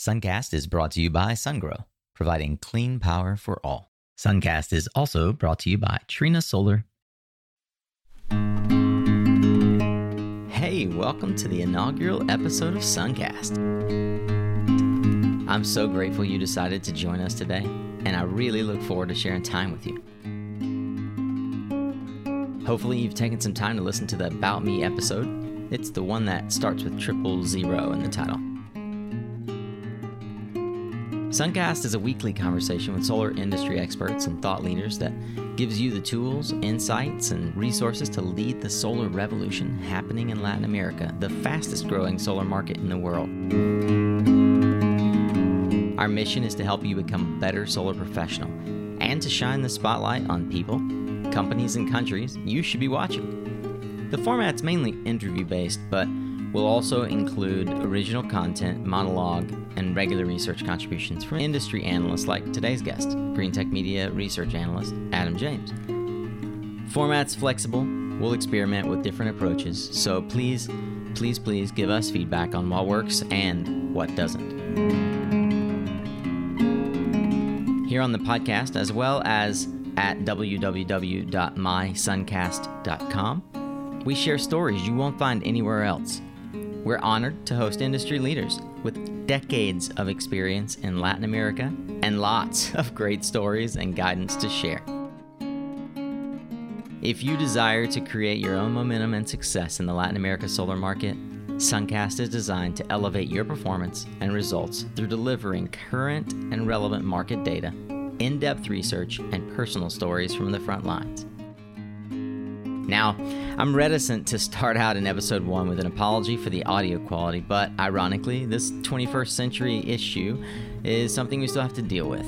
Suncast is brought to you by SunGrow, providing clean power for all. Suncast is also brought to you by Trina Solar. Hey, welcome to the inaugural episode of Suncast. I'm so grateful you decided to join us today, and I really look forward to sharing time with you. Hopefully, you've taken some time to listen to the About Me episode. It's the one that starts with triple zero in the title. Suncast is a weekly conversation with solar industry experts and thought leaders that gives you the tools, insights, and resources to lead the solar revolution happening in Latin America, the fastest growing solar market in the world. Our mission is to help you become a better solar professional and to shine the spotlight on people, companies, and countries you should be watching. The format's mainly interview based, but will also include original content, monologue, and regular research contributions from industry analysts like today's guest, Greentech Media research analyst Adam James. Format's flexible, we'll experiment with different approaches, so please, please, please give us feedback on what works and what doesn't. Here on the podcast, as well as at www.mysuncast.com, we share stories you won't find anywhere else we're honored to host industry leaders with decades of experience in Latin America and lots of great stories and guidance to share. If you desire to create your own momentum and success in the Latin America solar market, Suncast is designed to elevate your performance and results through delivering current and relevant market data, in depth research, and personal stories from the front lines. Now, I'm reticent to start out in episode one with an apology for the audio quality, but ironically, this 21st century issue is something we still have to deal with.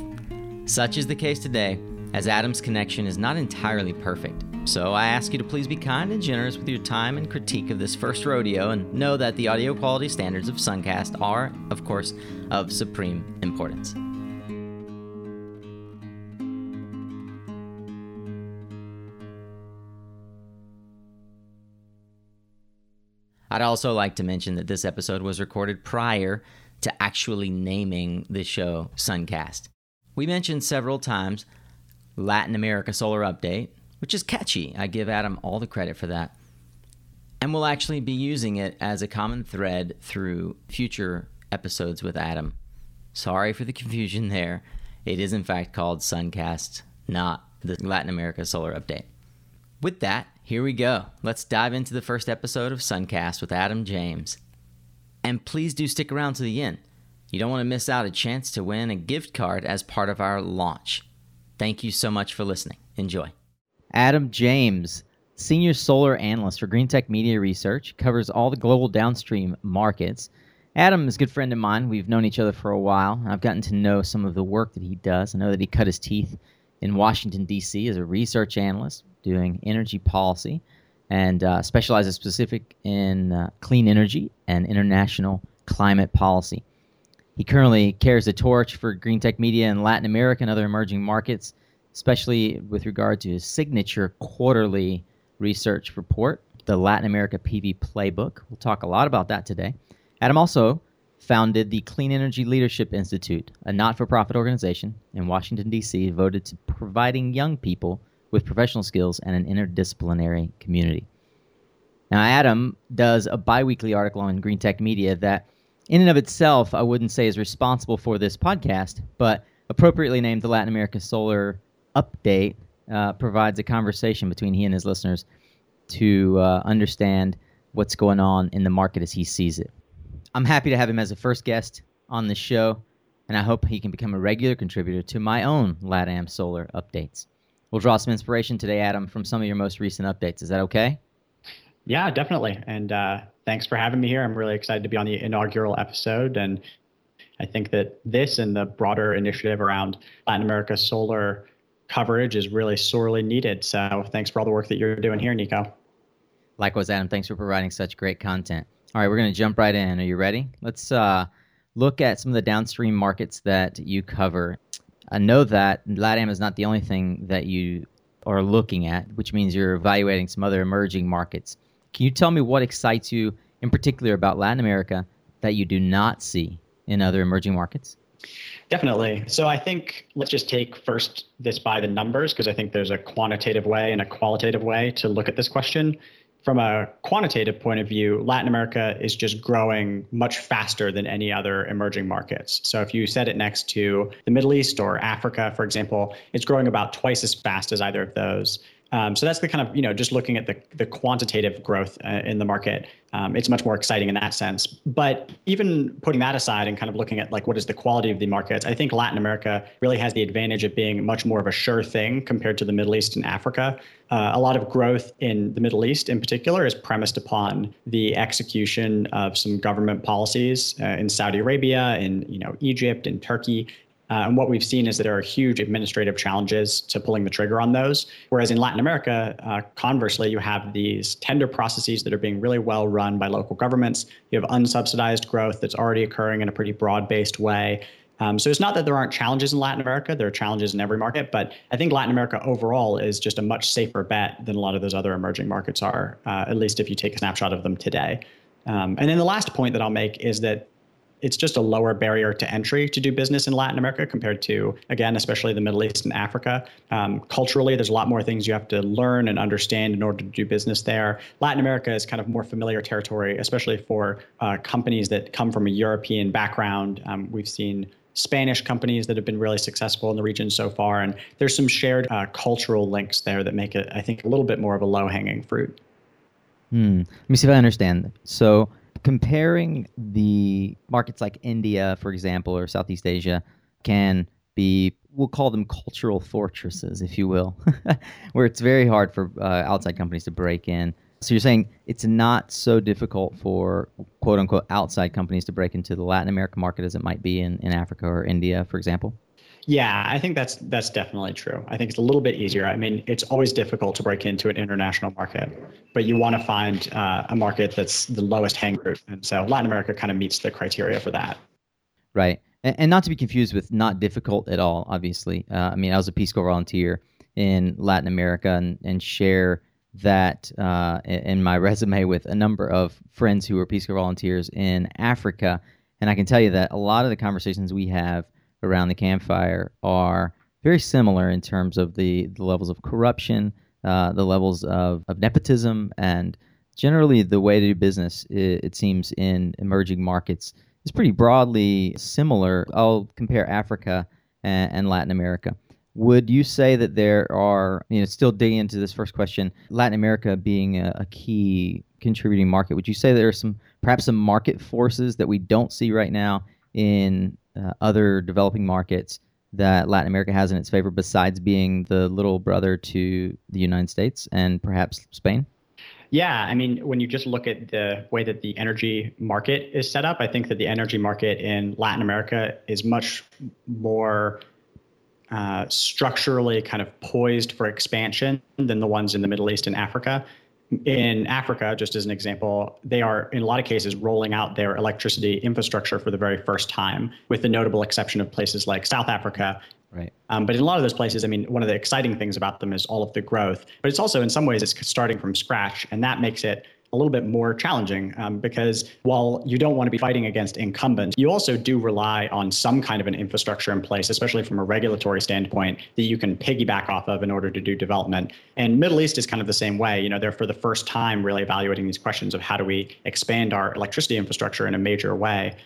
Such is the case today, as Adam's connection is not entirely perfect. So I ask you to please be kind and generous with your time and critique of this first rodeo, and know that the audio quality standards of Suncast are, of course, of supreme importance. I'd also like to mention that this episode was recorded prior to actually naming the show Suncast. We mentioned several times Latin America Solar Update, which is catchy. I give Adam all the credit for that. And we'll actually be using it as a common thread through future episodes with Adam. Sorry for the confusion there. It is, in fact, called Suncast, not the Latin America Solar Update. With that, here we go. Let's dive into the first episode of Suncast with Adam James. And please do stick around to the end. You don't want to miss out a chance to win a gift card as part of our launch. Thank you so much for listening. Enjoy. Adam James, Senior Solar Analyst for Greentech Media Research, covers all the global downstream markets. Adam is a good friend of mine. We've known each other for a while. I've gotten to know some of the work that he does. I know that he cut his teeth in Washington, D.C. as a research analyst doing energy policy and uh, specializes specific in uh, clean energy and international climate policy. He currently carries the torch for Greentech Media in Latin America and other emerging markets, especially with regard to his signature quarterly research report, the Latin America PV Playbook. We'll talk a lot about that today. Adam also founded the Clean Energy Leadership Institute, a not for profit organization in Washington, D.C., devoted to providing young people with professional skills and an interdisciplinary community. Now, Adam does a bi weekly article on Greentech Media that, in and of itself, I wouldn't say is responsible for this podcast, but appropriately named the Latin America Solar Update uh, provides a conversation between he and his listeners to uh, understand what's going on in the market as he sees it. I'm happy to have him as a first guest on the show, and I hope he can become a regular contributor to my own LATAM Solar updates. We'll draw some inspiration today, Adam, from some of your most recent updates. Is that okay? Yeah, definitely. And uh, thanks for having me here. I'm really excited to be on the inaugural episode. And I think that this and the broader initiative around Latin America solar coverage is really sorely needed. So thanks for all the work that you're doing here, Nico. Likewise, Adam. Thanks for providing such great content. All right, we're going to jump right in. Are you ready? Let's uh, look at some of the downstream markets that you cover. I know that LATAM is not the only thing that you are looking at, which means you're evaluating some other emerging markets. Can you tell me what excites you in particular about Latin America that you do not see in other emerging markets? Definitely. So I think let's just take first this by the numbers because I think there's a quantitative way and a qualitative way to look at this question. From a quantitative point of view, Latin America is just growing much faster than any other emerging markets. So if you set it next to the Middle East or Africa, for example, it's growing about twice as fast as either of those. Um, so that's the kind of, you know, just looking at the, the quantitative growth uh, in the market, um, it's much more exciting in that sense. But even putting that aside and kind of looking at like what is the quality of the markets, I think Latin America really has the advantage of being much more of a sure thing compared to the Middle East and Africa. Uh, a lot of growth in the Middle East in particular is premised upon the execution of some government policies uh, in Saudi Arabia, in you know Egypt, and Turkey uh, and what we've seen is that there are huge administrative challenges to pulling the trigger on those. Whereas in Latin America, uh, conversely, you have these tender processes that are being really well run by local governments. You have unsubsidized growth that's already occurring in a pretty broad based way. Um, so it's not that there aren't challenges in Latin America, there are challenges in every market, but I think Latin America overall is just a much safer bet than a lot of those other emerging markets are, uh, at least if you take a snapshot of them today. Um, and then the last point that I'll make is that it's just a lower barrier to entry to do business in Latin America compared to, again, especially the Middle East and Africa. Um, culturally, there's a lot more things you have to learn and understand in order to do business there. Latin America is kind of more familiar territory, especially for uh, companies that come from a European background. Um, we've seen Spanish companies that have been really successful in the region so far. And there's some shared uh, cultural links there that make it, I think, a little bit more of a low hanging fruit. Hmm. Let me see if I understand. So, comparing the markets like India, for example, or Southeast Asia can be we'll call them cultural fortresses, if you will, where it's very hard for uh, outside companies to break in. So you're saying it's not so difficult for quote unquote outside companies to break into the Latin American market as it might be in, in Africa or India, for example? Yeah, I think that's that's definitely true. I think it's a little bit easier. I mean, it's always difficult to break into an international market, but you want to find uh, a market that's the lowest hang fruit, and so Latin America kind of meets the criteria for that. Right, and, and not to be confused with not difficult at all. Obviously, uh, I mean, I was a Peace Corps volunteer in Latin America, and and share that uh, in my resume with a number of friends who were Peace Corps volunteers in Africa, and I can tell you that a lot of the conversations we have around the campfire are very similar in terms of the, the levels of corruption, uh, the levels of, of nepotism, and generally the way to do business, it, it, seems, in emerging markets is pretty broadly similar. I'll compare Africa and, and Latin America. Would you say that there are, you know, still digging into this first question, Latin America being a, a key contributing market, would you say there are some, perhaps some market forces that we don't see right now in uh, other developing markets that Latin America has in its favor besides being the little brother to the United States and perhaps Spain? Yeah, I mean, when you just look at the way that the energy market is set up, I think that the energy market in Latin America is much more uh, structurally kind of poised for expansion than the ones in the Middle East and Africa in Africa, just as an example, they are in a lot of cases rolling out their electricity infrastructure for the very first time, with the notable exception of places like South Africa. Right. Um, but in a lot of those places, I mean, one of the exciting things about them is all of the growth, but it's also in some ways it's starting from scratch, and that makes it a little bit more challenging um, because while you don't want to be fighting against incumbents, you also do rely on some kind of an infrastructure in place, especially from a regulatory standpoint, that you can piggyback off of in order to do development. And Middle East is kind of the same way. You know, they're for the first time really evaluating these questions of how do we expand our electricity infrastructure in a major way.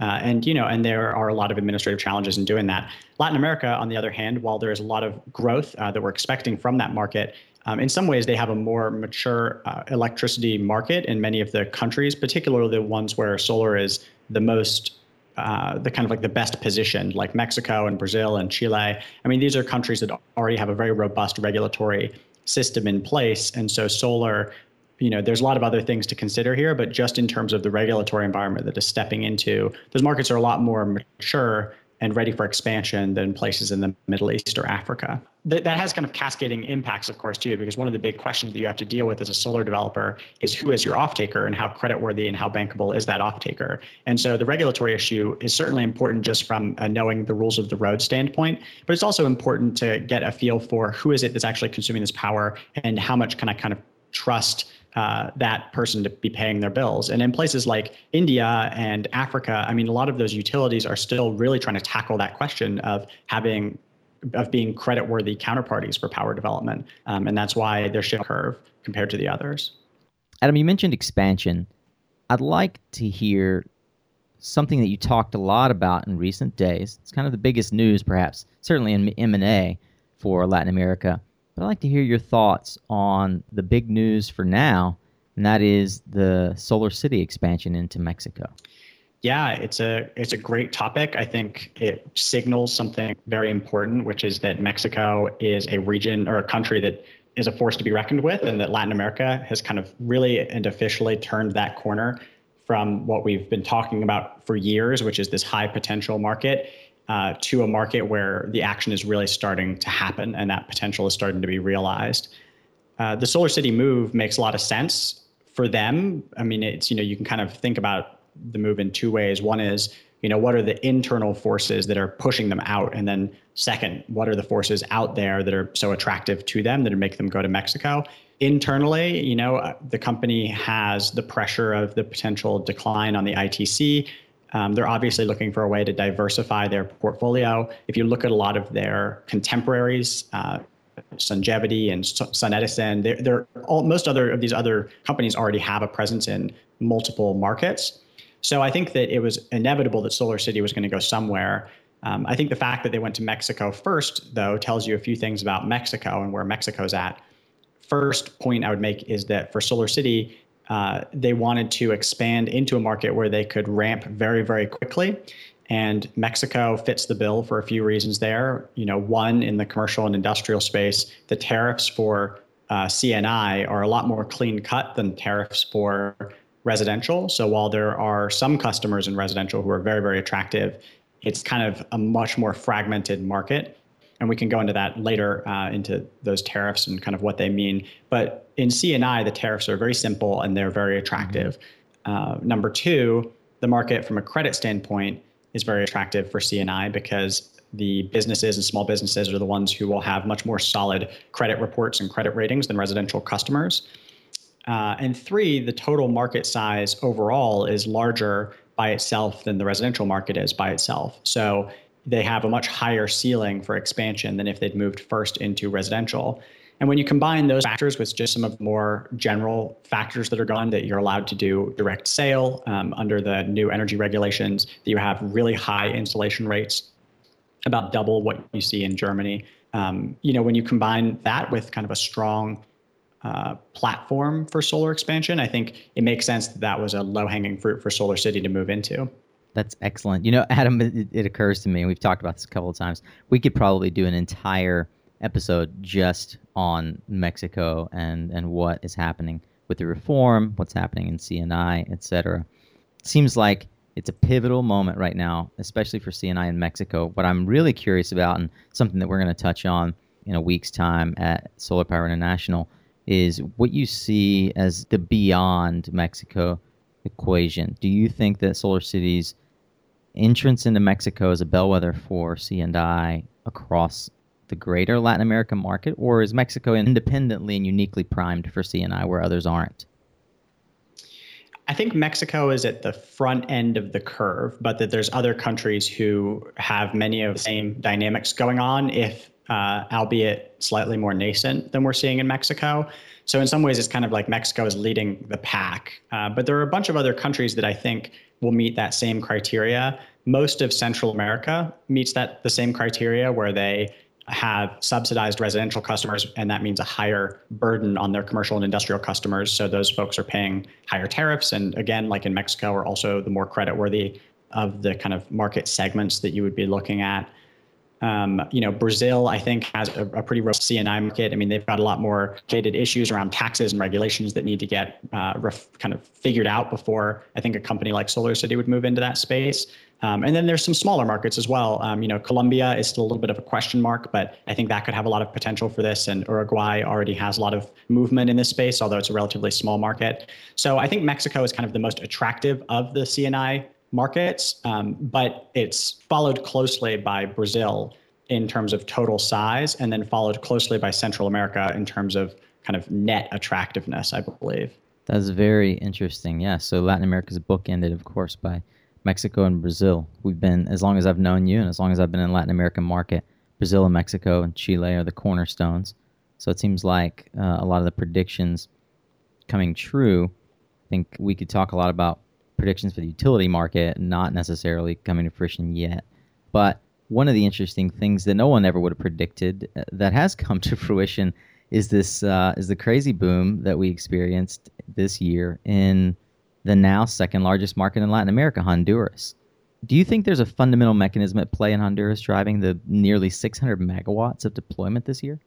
Uh, and you know, and there are a lot of administrative challenges in doing that. Latin America, on the other hand, while there is a lot of growth uh, that we're expecting from that market, um, in some ways, they have a more mature uh, electricity market in many of the countries, particularly the ones where solar is the most uh, the kind of like the best positioned, like Mexico and Brazil and Chile. I mean, these are countries that already have a very robust regulatory system in place, and so solar. You know, there's a lot of other things to consider here, but just in terms of the regulatory environment that is stepping into, those markets are a lot more mature and ready for expansion than places in the Middle East or Africa. That, that has kind of cascading impacts, of course, too, because one of the big questions that you have to deal with as a solar developer is who is your off-taker and how creditworthy and how bankable is that off-taker. And so the regulatory issue is certainly important just from uh, knowing the rules of the road standpoint, but it's also important to get a feel for who is it that's actually consuming this power and how much can I kind of trust uh, that person to be paying their bills. And in places like India and Africa, I mean, a lot of those utilities are still really trying to tackle that question of having of being credit-worthy counterparties for power development, um, and that's why they're shift curve compared to the others. Adam, you mentioned expansion. I'd like to hear something that you talked a lot about in recent days. It's kind of the biggest news, perhaps, certainly in M and A for Latin America. But I'd like to hear your thoughts on the big news for now, and that is the SolarCity expansion into Mexico. Yeah, it's a it's a great topic. I think it signals something very important, which is that Mexico is a region or a country that is a force to be reckoned with, and that Latin America has kind of really and officially turned that corner from what we've been talking about for years, which is this high potential market, uh, to a market where the action is really starting to happen and that potential is starting to be realized. Uh, the SolarCity move makes a lot of sense for them. I mean, it's, you know, you can kind of think about the move in two ways. One is, you know, what are the internal forces that are pushing them out? And then second, what are the forces out there that are so attractive to them that make them go to Mexico? Internally, you know, uh, the company has the pressure of the potential decline on the ITC um, they're obviously looking for a way to diversify their portfolio. If you look at a lot of their contemporaries, uh, Sungevity and SunEdison, they're, they're all, most other of these other companies already have a presence in multiple markets. So I think that it was inevitable that SolarCity was going to go somewhere. Um, I think the fact that they went to Mexico first, though, tells you a few things about Mexico and where Mexico's at. First point I would make is that for SolarCity, uh, they wanted to expand into a market where they could ramp very, very quickly. And Mexico fits the bill for a few reasons there. You know, one, in the commercial and industrial space, the tariffs for uh, C&I are a lot more clean cut than tariffs for residential. So while there are some customers in residential who are very, very attractive, it's kind of a much more fragmented market and we can go into that later uh, into those tariffs and kind of what they mean. But in C&I, the tariffs are very simple and they're very attractive. Mm-hmm. Uh, number two, the market from a credit standpoint is very attractive for C&I because the businesses and small businesses are the ones who will have much more solid credit reports and credit ratings than residential customers. Uh, and three, the total market size overall is larger by itself than the residential market is by itself. So they have a much higher ceiling for expansion than if they'd moved first into residential. And when you combine those factors with just some of the more general factors that are gone, that you're allowed to do direct sale um, under the new energy regulations, that you have really high installation rates, about double what you see in Germany. Um, you know, when you combine that with kind of a strong uh, platform for solar expansion, I think it makes sense that that was a low hanging fruit for SolarCity to move into. That's excellent. You know, Adam, it, it occurs to me, and we've talked about this a couple of times. We could probably do an entire episode just on Mexico and and what is happening with the reform, what's happening in C&I, et cetera. Seems like it's a pivotal moment right now, especially for C&I in Mexico. What I'm really curious about, and something that we're going to touch on in a week's time at Solar Power International, is what you see as the beyond Mexico equation. Do you think that SolarCity's entrance into Mexico is a bellwether for C&I across the greater Latin American market, or is Mexico independently and uniquely primed for C&I where others aren't? I think Mexico is at the front end of the curve, but that there's other countries who have many of the same dynamics going on, if uh, albeit slightly more nascent than we're seeing in Mexico. So in some ways, it's kind of like Mexico is leading the pack. Uh, but there are a bunch of other countries that I think will meet that same criteria. Most of Central America meets that the same criteria where they have subsidized residential customers, and that means a higher burden on their commercial and industrial customers. So those folks are paying higher tariffs. And again, like in Mexico, are also the more creditworthy of the kind of market segments that you would be looking at. Um, you know, Brazil, I think, has a, a pretty robust C&I market. I mean, they've got a lot more complicated issues around taxes and regulations that need to get uh, ref, kind of figured out before I think a company like SolarCity would move into that space. Um, and then there's some smaller markets as well. Um, you know, Colombia is still a little bit of a question mark, but I think that could have a lot of potential for this. And Uruguay already has a lot of movement in this space, although it's a relatively small market. So I think Mexico is kind of the most attractive of the C&I markets, um, but it's followed closely by Brazil. in terms of total size, and then followed closely by Central America in terms of kind of net attractiveness, I believe. That's very interesting. Yeah. So Latin America is bookended, of course, by Mexico and Brazil. We've been, as long as I've known you and as long as I've been in Latin American market, Brazil and Mexico and Chile are the cornerstones. So it seems like uh, a lot of the predictions coming true. I think we could talk a lot about predictions for the utility market, not necessarily coming to fruition yet. But one of the interesting things that no one ever would have predicted uh, that has come to fruition is this uh, is the crazy boom that we experienced this year in the now second largest market in Latin America, Honduras. Do you think there's a fundamental mechanism at play in Honduras driving the nearly 600 megawatts of deployment this year?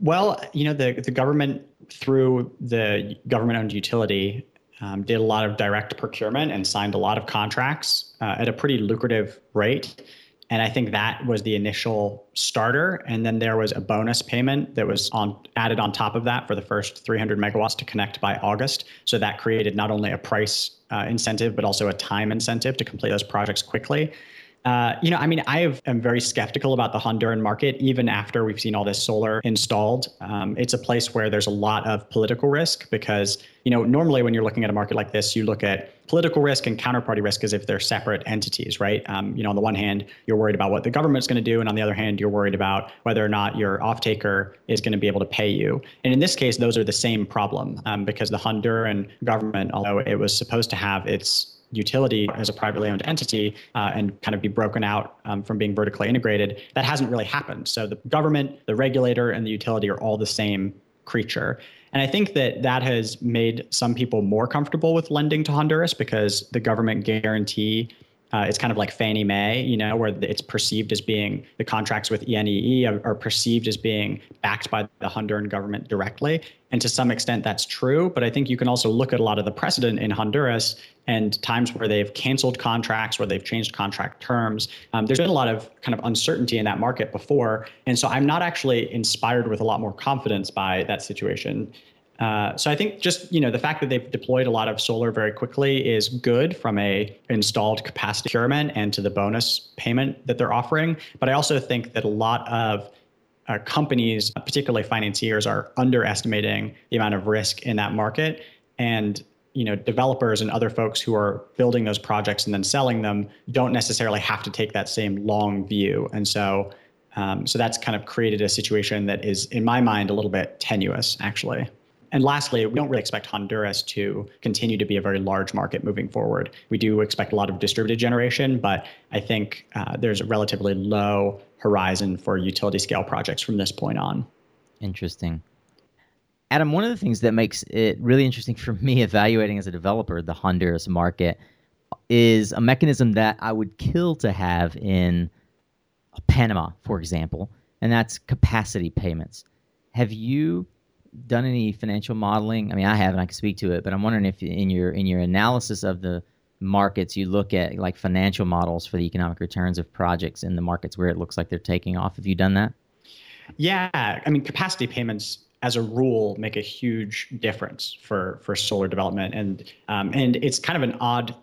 Well, you know, the, the government, through the government owned utility, um, did a lot of direct procurement and signed a lot of contracts uh, at a pretty lucrative rate. And I think that was the initial starter. And then there was a bonus payment that was on added on top of that for the first 300 megawatts to connect by August. So that created not only a price uh, incentive, but also a time incentive to complete those projects quickly. Uh, you know, I mean, I am very skeptical about the Honduran market, even after we've seen all this solar installed. Um, it's a place where there's a lot of political risk because, you know, normally when you're looking at a market like this, you look at political risk and counterparty risk as if they're separate entities, right? Um, you know, on the one hand, you're worried about what the government's going to do, and on the other hand, you're worried about whether or not your off-taker is going to be able to pay you. And in this case, those are the same problem um, because the Honduran government, although it was supposed to have its utility as a privately owned entity uh, and kind of be broken out um, from being vertically integrated, that hasn't really happened. So the government, the regulator, and the utility are all the same creature. And I think that that has made some people more comfortable with lending to Honduras because the government guarantee uh, it's kind of like Fannie Mae, you know, where it's perceived as being the contracts with ENEE are, are, perceived as being backed by the Honduran government directly. And to some extent, that's true. But I think you can also look at a lot of the precedent in Honduras and times where they've canceled contracts, where they've changed contract terms. Um, there's been a lot of kind of uncertainty in that market before. And so I'm not actually inspired with a lot more confidence by that situation. Uh, so I think just you know the fact that they've deployed a lot of solar very quickly is good from a installed capacity procurement and to the bonus payment that they're offering. But I also think that a lot of uh, companies, particularly financiers, are underestimating the amount of risk in that market. And you know developers and other folks who are building those projects and then selling them don't necessarily have to take that same long view. And so um, so that's kind of created a situation that is, in my mind, a little bit tenuous, actually. And lastly, we don't really expect Honduras to continue to be a very large market moving forward. We do expect a lot of distributed generation, but I think uh, there's a relatively low horizon for utility scale projects from this point on. Interesting. Adam, one of the things that makes it really interesting for me evaluating as a developer the Honduras market is a mechanism that I would kill to have in Panama, for example, and that's capacity payments. Have you done any financial modeling? I mean, I haven't. I can speak to it, but I'm wondering if in your in your analysis of the markets, you look at like financial models for the economic returns of projects in the markets where it looks like they're taking off. Have you done that? Yeah, I mean, capacity payments as a rule make a huge difference for for solar development, and um, and it's kind of an odd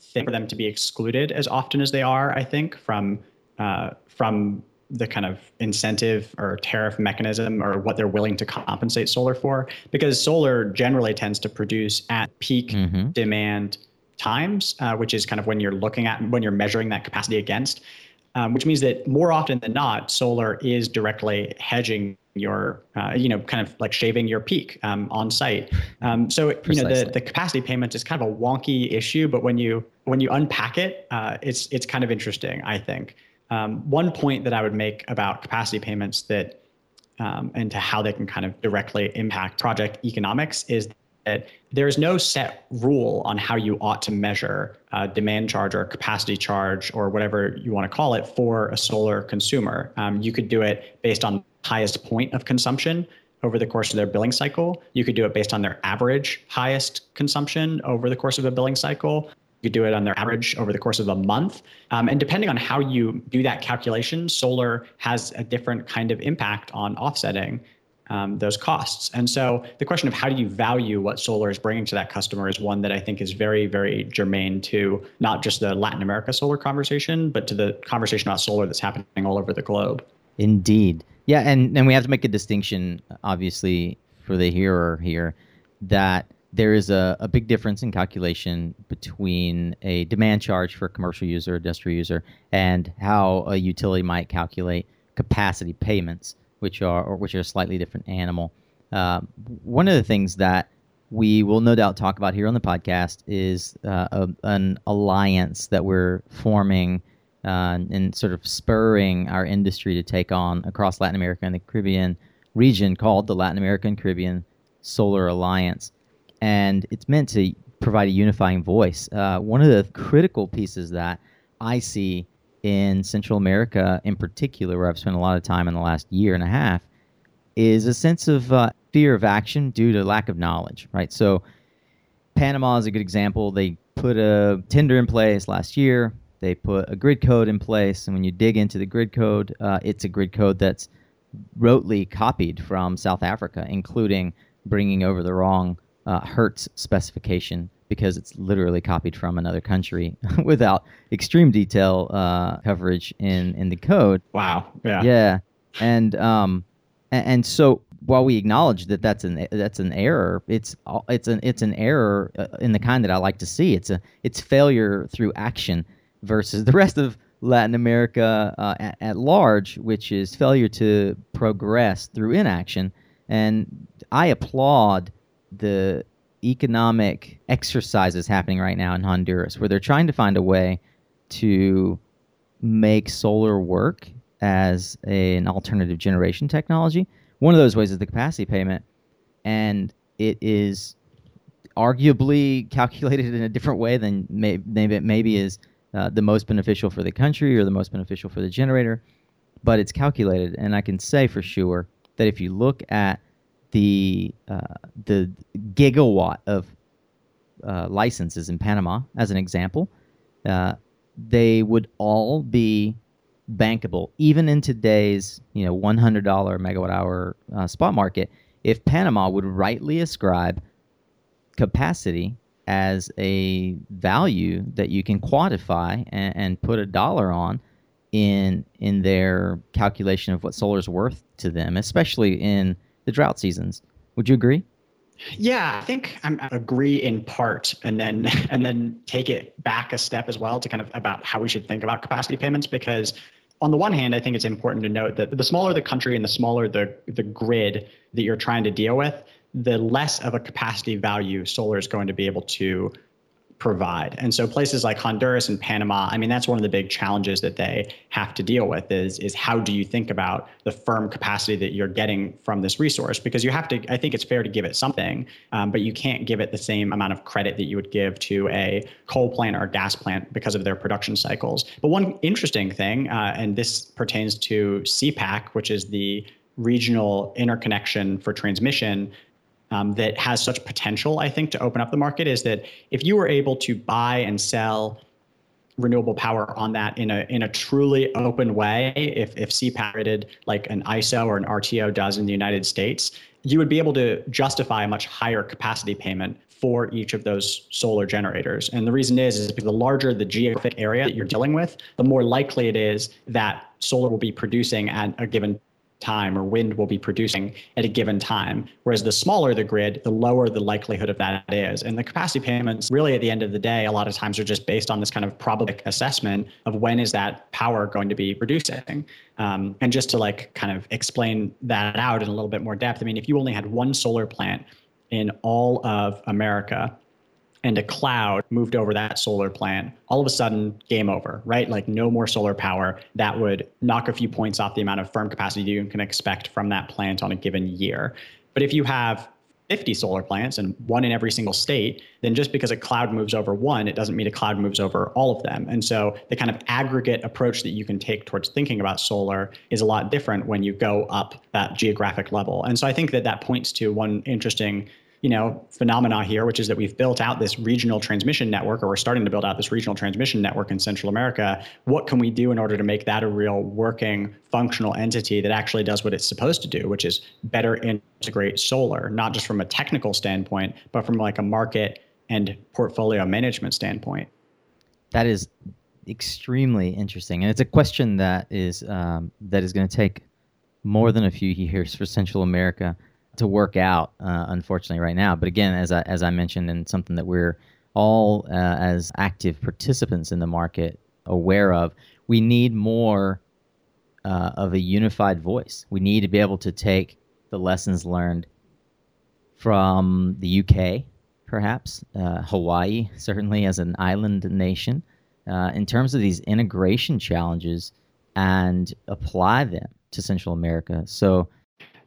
thing for them to be excluded as often as they are. I think from uh, from the kind of incentive or tariff mechanism or what they're willing to compensate solar for because solar generally tends to produce at peak mm-hmm. demand times uh, which is kind of when you're looking at when you're measuring that capacity against um, which means that more often than not solar is directly hedging your uh, you know kind of like shaving your peak um, on site um, so Precisely. you know the, the capacity payment is kind of a wonky issue but when you when you unpack it uh, it's it's kind of interesting i think um, one point that I would make about capacity payments that um, and to how they can kind of directly impact project economics is that there's no set rule on how you ought to measure a demand charge or capacity charge or whatever you want to call it for a solar consumer. Um, you could do it based on highest point of consumption over the course of their billing cycle. You could do it based on their average highest consumption over the course of a billing cycle could do it on their average over the course of a month. Um, and depending on how you do that calculation, solar has a different kind of impact on offsetting. um, those costs. And so the question of how do you value what solar is bringing to that customer is one that I think is very, very germane to not just the Latin America solar conversation, but to the conversation about solar that's happening all over the globe. Indeed. Yeah, and, and we have to make a distinction, obviously, for the hearer here, that there is a, a big difference in calculation between a demand charge for a commercial user, industrial user, and how a utility might calculate capacity payments which are or which are a slightly different animal. Uh, one of the things that we will no doubt talk about here on the podcast is uh, a, an alliance that we're forming uh, and sort of spurring our industry to take on across Latin America and the Caribbean region called the Latin American Caribbean Solar Alliance. And it's meant to provide a unifying voice. Uh, one of the critical pieces that I see in Central America, in particular, where I've spent a lot of time in the last year and a half, is a sense of uh, fear of action due to lack of knowledge, right? So, Panama is a good example. They put a tender in place last year. They put a grid code in place, and when you dig into the grid code, uh, it's a grid code that's rotely copied from South Africa, including bringing over the wrong uh, Hertz specification because it's literally copied from another country without extreme detail uh, coverage in in the code. Wow. Yeah. Yeah. And um, and, and so while we acknowledge that that's an that's an error, it's it's an it's an error uh, in the kind that I like to see. It's a it's failure through action versus the rest of Latin America uh, at, at large, which is failure to progress through inaction. And I applaud the economic exercises happening right now in Honduras where they're trying to find a way to make solar work as a, an alternative generation technology. One of those ways is the capacity payment, and it is arguably calculated in a different way than may, maybe maybe is uh, the most beneficial for the country or the most beneficial for the generator, but it's calculated, and I can say for sure that if you look at the uh, the gigawatt of uh, licenses in Panama, as an example, uh, they would all be bankable, even in today's you know one hundred dollar megawatt hour uh, spot market. If Panama would rightly ascribe capacity as a value that you can quantify and, and put a dollar on in in their calculation of what solar is worth to them, especially in the drought seasons. Would you agree? Yeah, I think I agree in part, and then and then take it back a step as well to kind of about how we should think about capacity payments. Because on the one hand, I think it's important to note that the smaller the country and the smaller the the grid that you're trying to deal with, the less of a capacity value solar is going to be able to provide. And so places like Honduras and Panama, I mean, that's one of the big challenges that they have to deal with is, is how do you think about the firm capacity that you're getting from this resource? Because you have to, I think it's fair to give it something, um, but you can't give it the same amount of credit that you would give to a coal plant or gas plant because of their production cycles. But one interesting thing, uh, and this pertains to SIEPAC, which is the regional interconnection for transmission um, that has such potential, I think, to open up the market is that if you were able to buy and sell renewable power on that in a in a truly open way, if if SIEPAC like an ISO or an RTO does in the United States, you would be able to justify a much higher capacity payment for each of those solar generators. And the reason is, is because the larger the geographic area that you're dealing with, the more likely it is that solar will be producing at a given time or wind will be producing at a given time. Whereas the smaller the grid, the lower the likelihood of that is. And the capacity payments, really at the end of the day, a lot of times are just based on this kind of probabilistic assessment of when is that power going to be producing. Um, and just to like kind of explain that out in a little bit more depth, I mean, if you only had one solar plant in all of America, and a cloud moved over that solar plant, all of a sudden, game over, right? Like no more solar power. That would knock a few points off the amount of firm capacity you can expect from that plant on a given year. But if you have 50 solar plants and one in every single state, then just because a cloud moves over one, it doesn't mean a cloud moves over all of them. And so the kind of aggregate approach that you can take towards thinking about solar is a lot different when you go up that geographic level. And so I think that that points to one interesting you know, phenomena here, which is that we've built out this regional transmission network, or we're starting to build out this regional transmission network in Central America. What can we do in order to make that a real working, functional entity that actually does what it's supposed to do, which is better integrate solar, not just from a technical standpoint, but from like a market and portfolio management standpoint? That is extremely interesting, and it's a question that is um, that is going to take more than a few years for Central America to work out, uh, unfortunately, right now. But again, as I, as I mentioned, and something that we're all uh, as active participants in the market aware of, we need more uh, of a unified voice. We need to be able to take the lessons learned from the UK, perhaps, uh, Hawaii, certainly as an island nation, uh, in terms of these integration challenges and apply them to Central America. So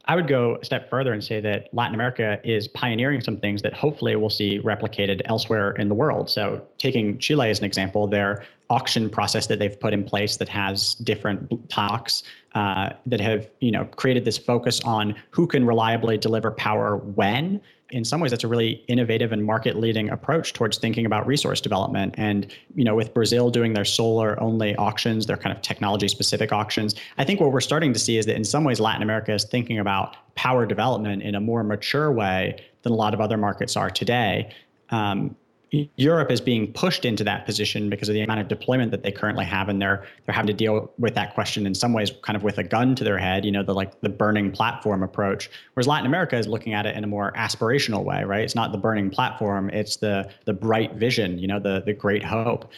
I would go a step further and say that Latin America is pioneering some things that hopefully we'll see replicated elsewhere in the world. So, taking Chile as an example, their auction process that they've put in place that has different talks uh, that have you know created this focus on who can reliably deliver power when in some ways that's a really innovative and market leading approach towards thinking about resource development. And you know with brazil doing their solar only auctions their kind of technology specific auctions i think what we're starting to see is that in some ways latin america is thinking about power development in a more mature way than a lot of other markets are today. Um, Europe is being pushed into that position because of the amount of deployment that they currently have, and they're they're having to deal with that question in some ways, kind of with a gun to their head. You know, the like the burning platform approach. Whereas Latin America is looking at it in a more aspirational way, right? It's not the burning platform; it's the the bright vision. You know, the the great hope.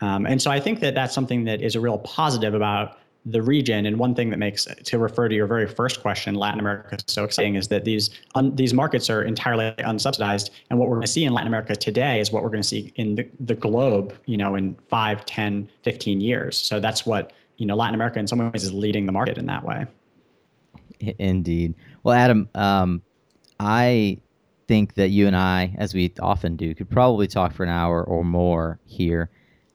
Um, and so I think that that's something that is a real positive about the region. And one thing that makes to refer to your very first question, Latin America is so exciting is that these un, these markets are entirely unsubsidized. And what we're going to see in Latin America today is what we're going to see in the, the globe, you know, in 5, 10, 15 years. So that's what, you know, Latin America in some ways is leading the market in that way. Indeed. Well, Adam, um, I think that you and I, as we often do, could probably talk for an hour or more here.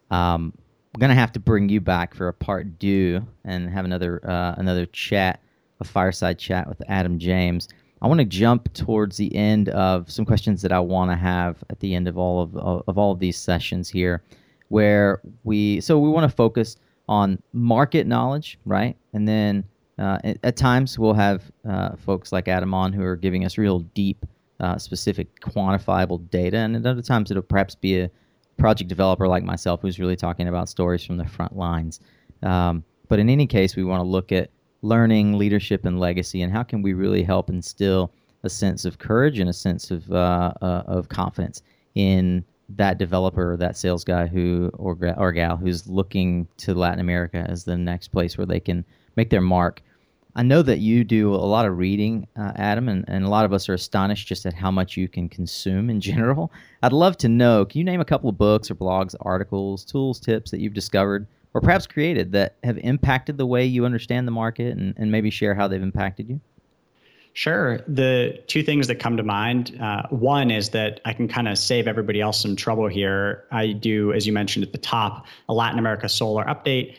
Um, gonna have to bring you back for a part two and have another uh, another chat, a fireside chat with Adam James. I want to jump towards the end of some questions that I want to have at the end of all of, of all of these sessions here, where we so we want to focus on market knowledge, right? And then uh, at, at, times we'll have uh, folks like Adam on who are giving us real deep, uh, specific, quantifiable data, and at other times it'll perhaps be a project developer like myself who's really talking about stories from the front lines. Um, but in any case, we want to look at learning, leadership, and legacy, and how can we really help instill a sense of courage and a sense of uh, uh, of confidence in that developer or that sales guy who or, or gal who's looking to Latin America as the next place where they can make their mark I know that you do a lot of reading, uh, Adam, and, and a lot of us are astonished just at how much you can consume in general. I'd love to know can you name a couple of books or blogs, articles, tools, tips that you've discovered or perhaps created that have impacted the way you understand the market and, and maybe share how they've impacted you? Sure. The two things that come to mind uh, one is that I can kind of save everybody else some trouble here. I do, as you mentioned at the top, a Latin America solar update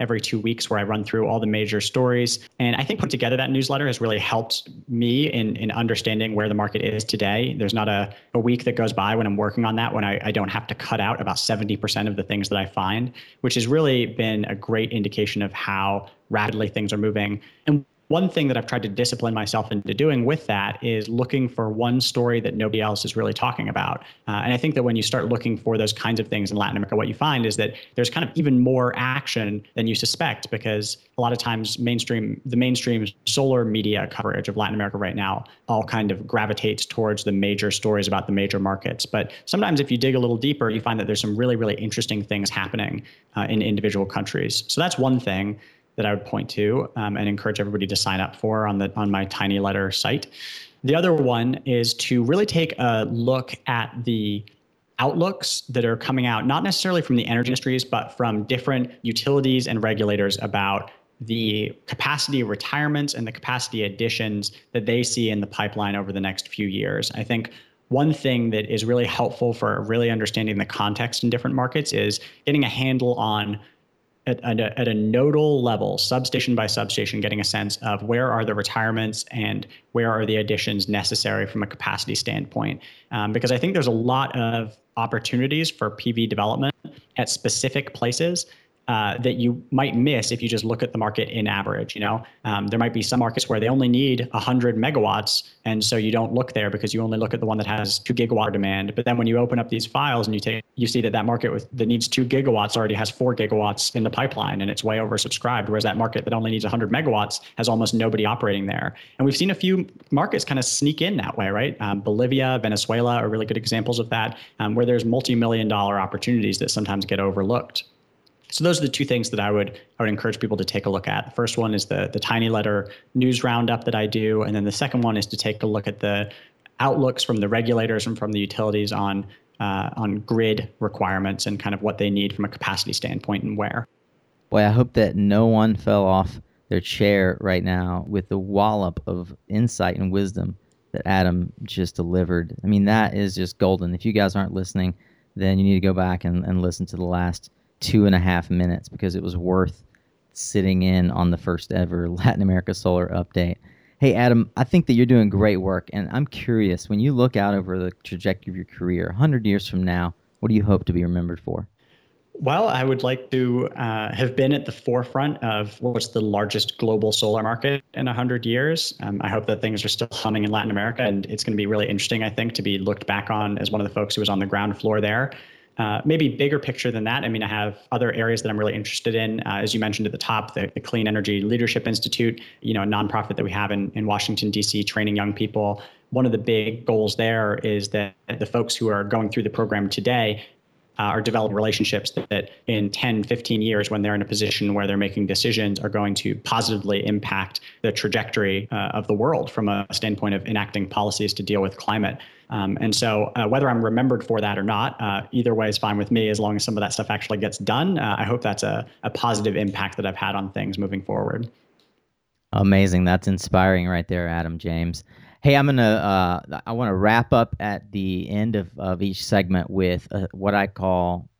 every two weeks where I run through all the major stories. And I think put together that newsletter has really helped me in, in understanding where the market is today. There's not a, a week that goes by when I'm working on that when I, I don't have to cut out about 70% of the things that I find, which has really been a great indication of how rapidly things are moving. And one thing that I've tried to discipline myself into doing with that is looking for one story that nobody else is really talking about. Uh, and I think that when you start looking for those kinds of things in Latin America, what you find is that there's kind of even more action than you suspect because a lot of times mainstream the mainstream solar media coverage of Latin America right now all kind of gravitates towards the major stories about the major markets. But sometimes if you dig a little deeper, you find that there's some really really interesting things happening uh, in individual countries. So that's one thing that I would point to um, and encourage everybody to sign up for on the on my TinyLetter site. The other one is to really take a look at the outlooks that are coming out, not necessarily from the energy industries, but from different utilities and regulators about the capacity retirements and the capacity additions that they see in the pipeline over the next few years. I think one thing that is really helpful for really understanding the context in different markets is getting a handle on at, at, a, at a nodal level, substation by substation, getting a sense of where are the retirements and where are the additions necessary from a capacity standpoint. Um, because I think there's a lot of opportunities for PV development at specific places uh, that you might miss if you just look at the market in average. You know, um, there might be some markets where they only need 100 megawatts, and so you don't look there because you only look at the one that has two gigawatt demand. But then when you open up these files and you take, you see that that market with that needs two gigawatts already has four gigawatts in the pipeline, and it's way oversubscribed. Whereas that market that only needs 100 megawatts has almost nobody operating there. And we've seen a few markets kind of sneak in that way, right? Um, Bolivia, Venezuela are really good examples of that, um, where there's multi-million dollar opportunities that sometimes get overlooked. So those are the two things that I would I would encourage people to take a look at. The first one is the the TinyLetter news roundup that I do, and then the second one is to take a look at the outlooks from the regulators and from the utilities on uh, on grid requirements and kind of what they need from a capacity standpoint and where. Boy, I hope that no one fell off their chair right now with the wallop of insight and wisdom that Adam just delivered. I mean, that is just golden. If you guys aren't listening, then you need to go back and, and listen to the last two and a half minutes because it was worth sitting in on the first ever Latin America Solar Update. Hey, Adam, I think that you're doing great work, and I'm curious when you look out over the trajectory of your career, 100 years from now, what do you hope to be remembered for? Well, I would like to uh, have been at the forefront of what's the largest global solar market in 100 years. Um, I hope that things are still humming in Latin America, and it's going to be really interesting, I think, to be looked back on as one of the folks who was on the ground floor there. Uh, maybe bigger picture than that. I mean, I have other areas that I'm really interested in. Uh, as you mentioned at the top, the, the, Clean Energy Leadership Institute, you know, a nonprofit that we have in, in Washington, D.C., training young people. One of the big goals there is that the folks who are going through the program today uh, are developing relationships that, that, in 10, 15 years, when they're in a position where they're making decisions, are going to positively impact the trajectory uh, of the world from a standpoint of enacting policies to deal with climate. Um, and so, uh, whether I'm remembered for that or not, uh, either way is fine with me as long as some of that stuff actually gets done. Uh, I hope that's a, a positive impact that I've had on things moving forward. Amazing. That's inspiring right there, Adam James. Hey, I'm gonna. Uh, I want to wrap up at the end of, of each segment with uh, what I call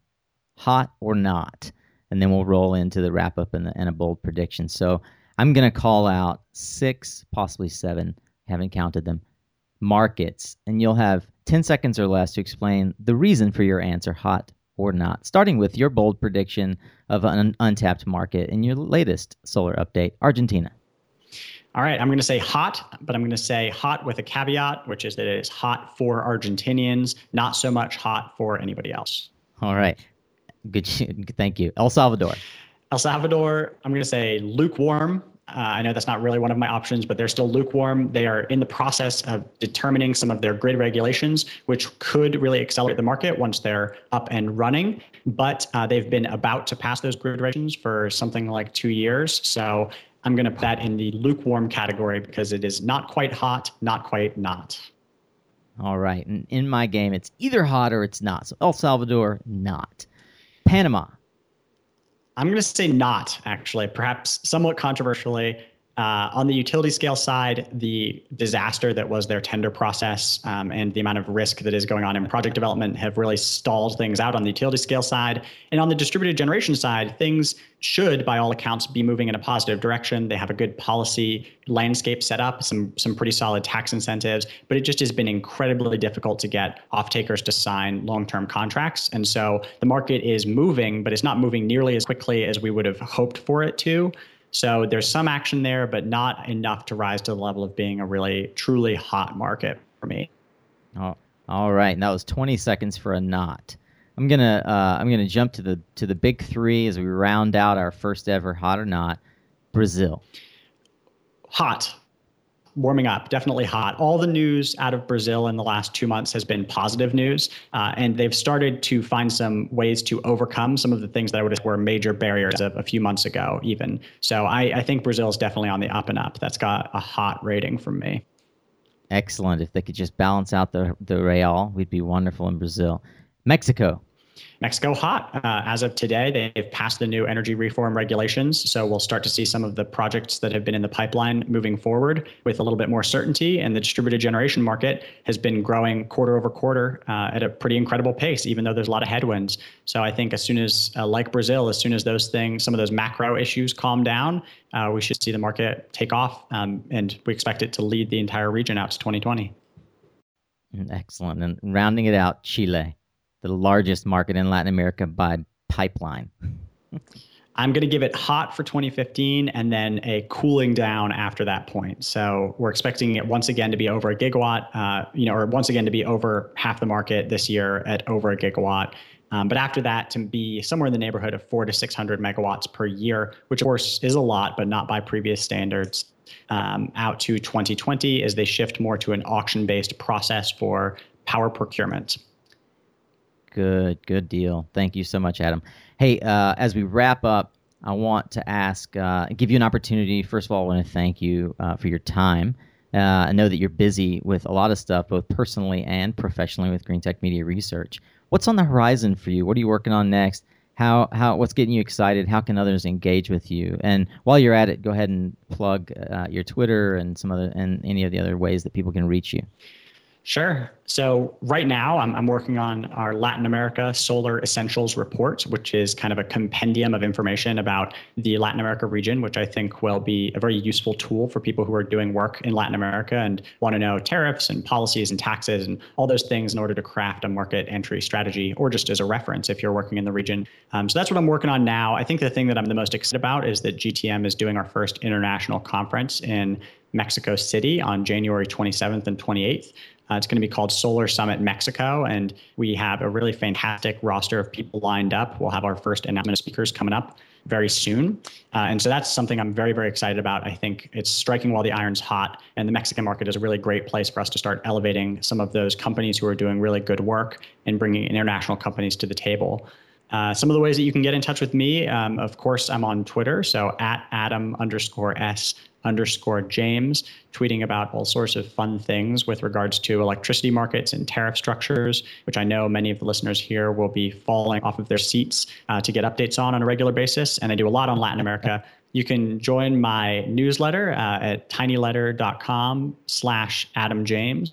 hot or not, and then we'll roll into the wrap up and, the, and a bold prediction. So I'm gonna call out six, possibly seven. Haven't counted them. Markets, and you'll have 10 seconds or less to explain the reason for your answer, hot or not. Starting with your bold prediction of an untapped market in your latest solar update, Argentina. All right, I'm going to say hot, but I'm going to say hot with a caveat, which is that it is hot for Argentinians, not so much hot for anybody else. All right. Good. Thank you. El Salvador. El Salvador, I'm going to say lukewarm. Uh, I know that's not really one of my options, but they're still lukewarm. They are in the process of determining some of their grid regulations, which could really accelerate the market once they're up and running. But uh, they've been about to pass those grid regulations for something like two years. So I'm going to put that in the lukewarm category because it is not quite hot, not quite not. All right. And in my game, it's either hot or it's not. So El Salvador, not. Panama. I'm going to say not, actually, perhaps somewhat controversially. Uh, on the utility scale side, the disaster that was their tender process um, and the amount of risk that is going on in project development have really stalled things out on the utility scale side. And on the distributed generation side, things should, by all accounts, be moving in a positive direction. They have a good policy landscape set up, some some pretty solid tax incentives, but it just has been incredibly difficult to get off-takers to sign long-term contracts. And so the market is moving, but it's not moving nearly as quickly as we would have hoped for it to. So there's some action there, but not enough to rise to the level of being a really truly hot market for me. Oh, all right. And that was 20 seconds for a not. I'm gonna uh, I'm gonna jump to the to the big three as we round out our first ever hot or not. Brazil. Hot warming up, definitely hot. All the news out of Brazil in the last two months has been positive news, uh, and they've started to find some ways to overcome some of the things that I would have were major barriers a, a few months ago, even. So I, I think Brazil is definitely on the up and up. That's got a hot rating from me. Excellent. If they could just balance out the the real, we'd be wonderful in Brazil. Mexico. Mexico hot. Uh, as of today, they've passed the new energy reform regulations. So we'll start to see some of the projects that have been in the pipeline moving forward with a little bit more certainty. And the distributed generation market has been growing quarter over quarter uh, at a pretty incredible pace, even though there's a lot of headwinds. So I think as soon as, uh, like Brazil, as soon as those things, some of those macro issues calm down, uh, we should see the market take off. Um, and we expect it to lead the entire region out to 2020. Excellent. And rounding it out, Chile the largest market in Latin America by pipeline? I'm going to give it hot for 2015 and then a cooling down after that point. So we're expecting it once again to be over a gigawatt, uh, you know, or once again to be over half the market this year at over a gigawatt. Um, but after that, to be somewhere in the neighborhood of four to 600 megawatts per year, which of course is a lot, but not by previous standards, um, out to 2020 as they shift more to an auction based process for power procurement. Good, good deal. Thank you so much, Adam. Hey, uh, as we wrap up, I want to ask, uh, give you an opportunity. First of all, I want to thank you uh, for your time. Uh, I know that you're busy with a lot of stuff, both personally and professionally, with Greentech Media Research. What's on the horizon for you? What are you working on next? How, how what's getting you excited? How can others engage with you? And while you're at it, go ahead and plug uh, your Twitter and some other and any of the other ways that people can reach you. Sure. So right now, I'm, I'm working on our Latin America Solar Essentials report, which is kind of a compendium of information about the Latin America region, which I think will be a very useful tool for people who are doing work in Latin America and want to know tariffs and policies and taxes and all those things in order to craft a market entry strategy or just as a reference if you're working in the region. Um, so that's what I'm working on now. I think the thing that I'm the most excited about is that GTM is doing our first international conference in Mexico City on January 27th and 28th. Uh, it's going to be called Solar Summit Mexico, and we have a really fantastic roster of people lined up. We'll have our first announcement of speakers coming up very soon. Uh, and so that's something I'm very, very excited about. I think it's striking while the iron's hot, and the Mexican market is a really great place for us to start elevating some of those companies who are doing really good work and bringing international companies to the table. Uh, some of the ways that you can get in touch with me, um, of course, I'm on Twitter, so at Adam underscore S underscore James, tweeting about all sorts of fun things with regards to electricity markets and tariff structures, which I know many of the listeners here will be falling off of their seats uh, to get updates on on a regular basis. And I do a lot on Latin America. You can join my newsletter uh, at tinyletter.com slash Adam James.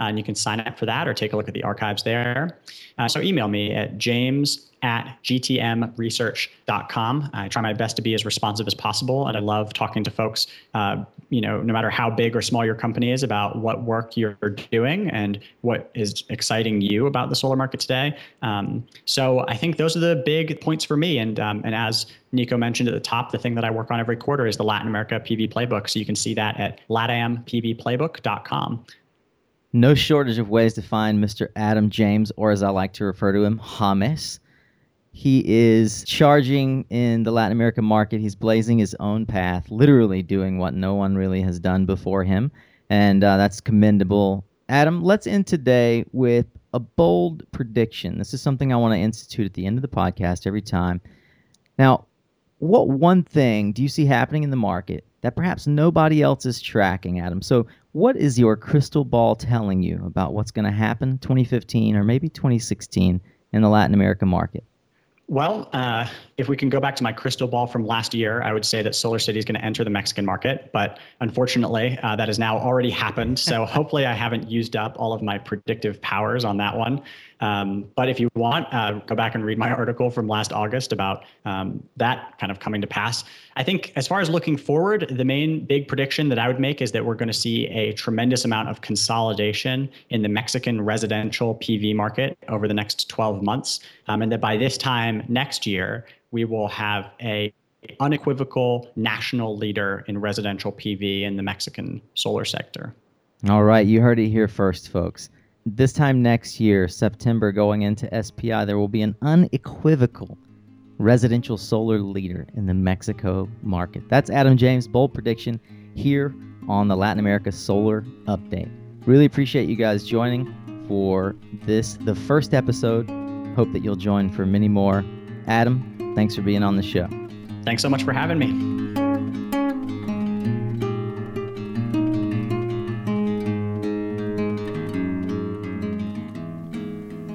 Uh, and you can sign up for that or take a look at the archives there. Uh, so email me at james at gtmresearch.com. I try my best to be as responsive as possible, and I love talking to folks. Uh, you know, no matter how big or small your company is, about what work you're doing and what is exciting you about the solar market today. Um, so I think those are the big points for me. And um, and as Nico mentioned at the top, the thing that I work on every quarter is the Latin America PV Playbook. So you can see that at latampvplaybook.com. No shortage of ways to find Mr. Adam James, or as I like to refer to him, James. He is charging in the Latin American market. He's blazing his own path, literally doing what no one really has done before him. And uh, that's commendable. Adam, let's end today with a bold prediction. This is something I want to institute at the end of the podcast every time. Now, what one thing do you see happening in the market that perhaps nobody else is tracking, Adam? So, what is your crystal ball telling you about what's going to happen 2015 or maybe 2016 in the Latin American market? Well, uh, if we can go back to my crystal ball from last year, I would say that SolarCity is going to enter the Mexican market. But unfortunately, uh, that has now already happened. So hopefully, I haven't used up all of my predictive powers on that one. Um, but if you want, uh, go back and read my article from last August about um, that kind of coming to pass. I think, as far as looking forward, the main big prediction that I would make is that we're going to see a tremendous amount of consolidation in the Mexican residential PV market over the next 12 months. Um, and that by this time next year, we will have a unequivocal national leader in residential PV in the Mexican solar sector. All right, you heard it here first, folks this time next year, September, going into SPI, there will be an unequivocal residential solar leader in the Mexico market. That's Adam James' bold prediction here on the Latin America Solar Update. Really appreciate you guys joining for this, the first episode. Hope that you'll join for many more. Adam, thanks for being on the show. Thanks so much for having me.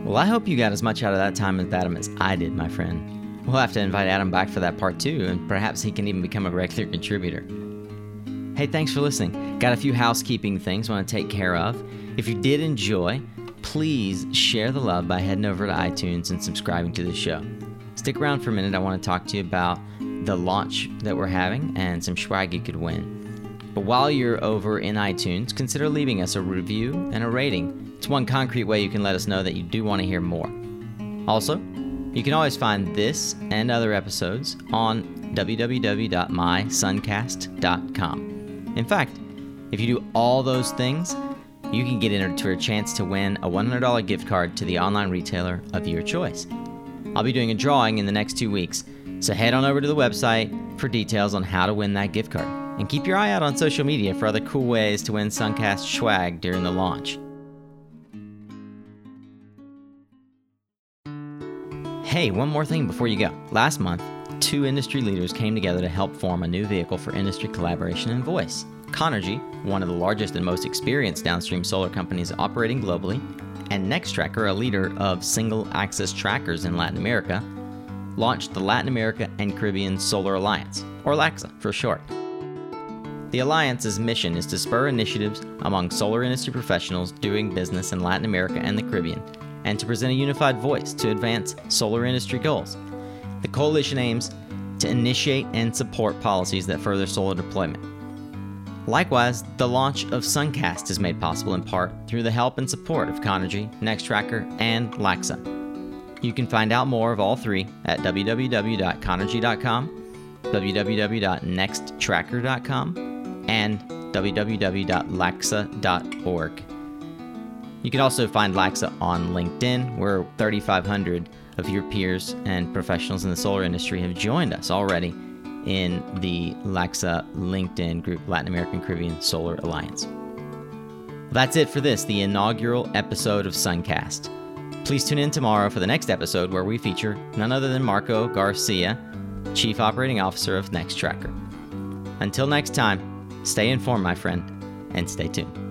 Well, I hope you got as much out of that time with Adam as I did, my friend. We'll have to invite Adam back for that part two, and perhaps he can even become a regular contributor. Hey, thanks for listening. Got a few housekeeping things I want to take care of. If you did enjoy, please share the love by heading over to iTunes and subscribing to the show. Stick around for a minute. I want to talk to you about the launch that we're having and some swag you could win. But while you're over in iTunes, consider leaving us a review and a rating. It's one concrete way you can let us know that you do want to hear more. Also, you can always find this and other episodes on www.mysuncast.com. In fact, if you do all those things, you can get entered for a chance to win a $100 gift card to the online retailer of your choice. I'll be doing a drawing in the next two weeks, so head on over to the website for details on how to win that gift card. And keep your eye out on social media for other cool ways to win Suncast swag during the launch. Hey, one more thing before you go. Last month, two industry leaders came together to help form a new vehicle for industry collaboration and voice. Conergy, one of the largest and most experienced downstream solar companies operating globally, and Nextracker, a leader of single axis trackers in Latin America, launched the Latin America and Caribbean Solar Alliance, or LAXA for short. The Alliance's mission is to spur initiatives among solar industry professionals doing business in Latin America and the Caribbean, and to present a unified voice to advance solar industry goals. The coalition aims to initiate and support policies that further solar deployment. Likewise, the launch of Suncast is made possible in part through the help and support of Conergy, Nextracker, and Laxa. You can find out more of all three at www.conergy.com, www.nextracker.com, and www.laxa.org. You can also find Laxa on LinkedIn, where 3,500 of your peers and professionals in the solar industry have joined us already in the Laxa LinkedIn group, Latin American Caribbean Solar Alliance. That's it for this, the inaugural episode of Suncast. Please tune in tomorrow for the next episode where we feature none other than Marco Garcia, Chief Operating Officer of Nextracker. Until next time, Stay informed, my friend, and stay tuned.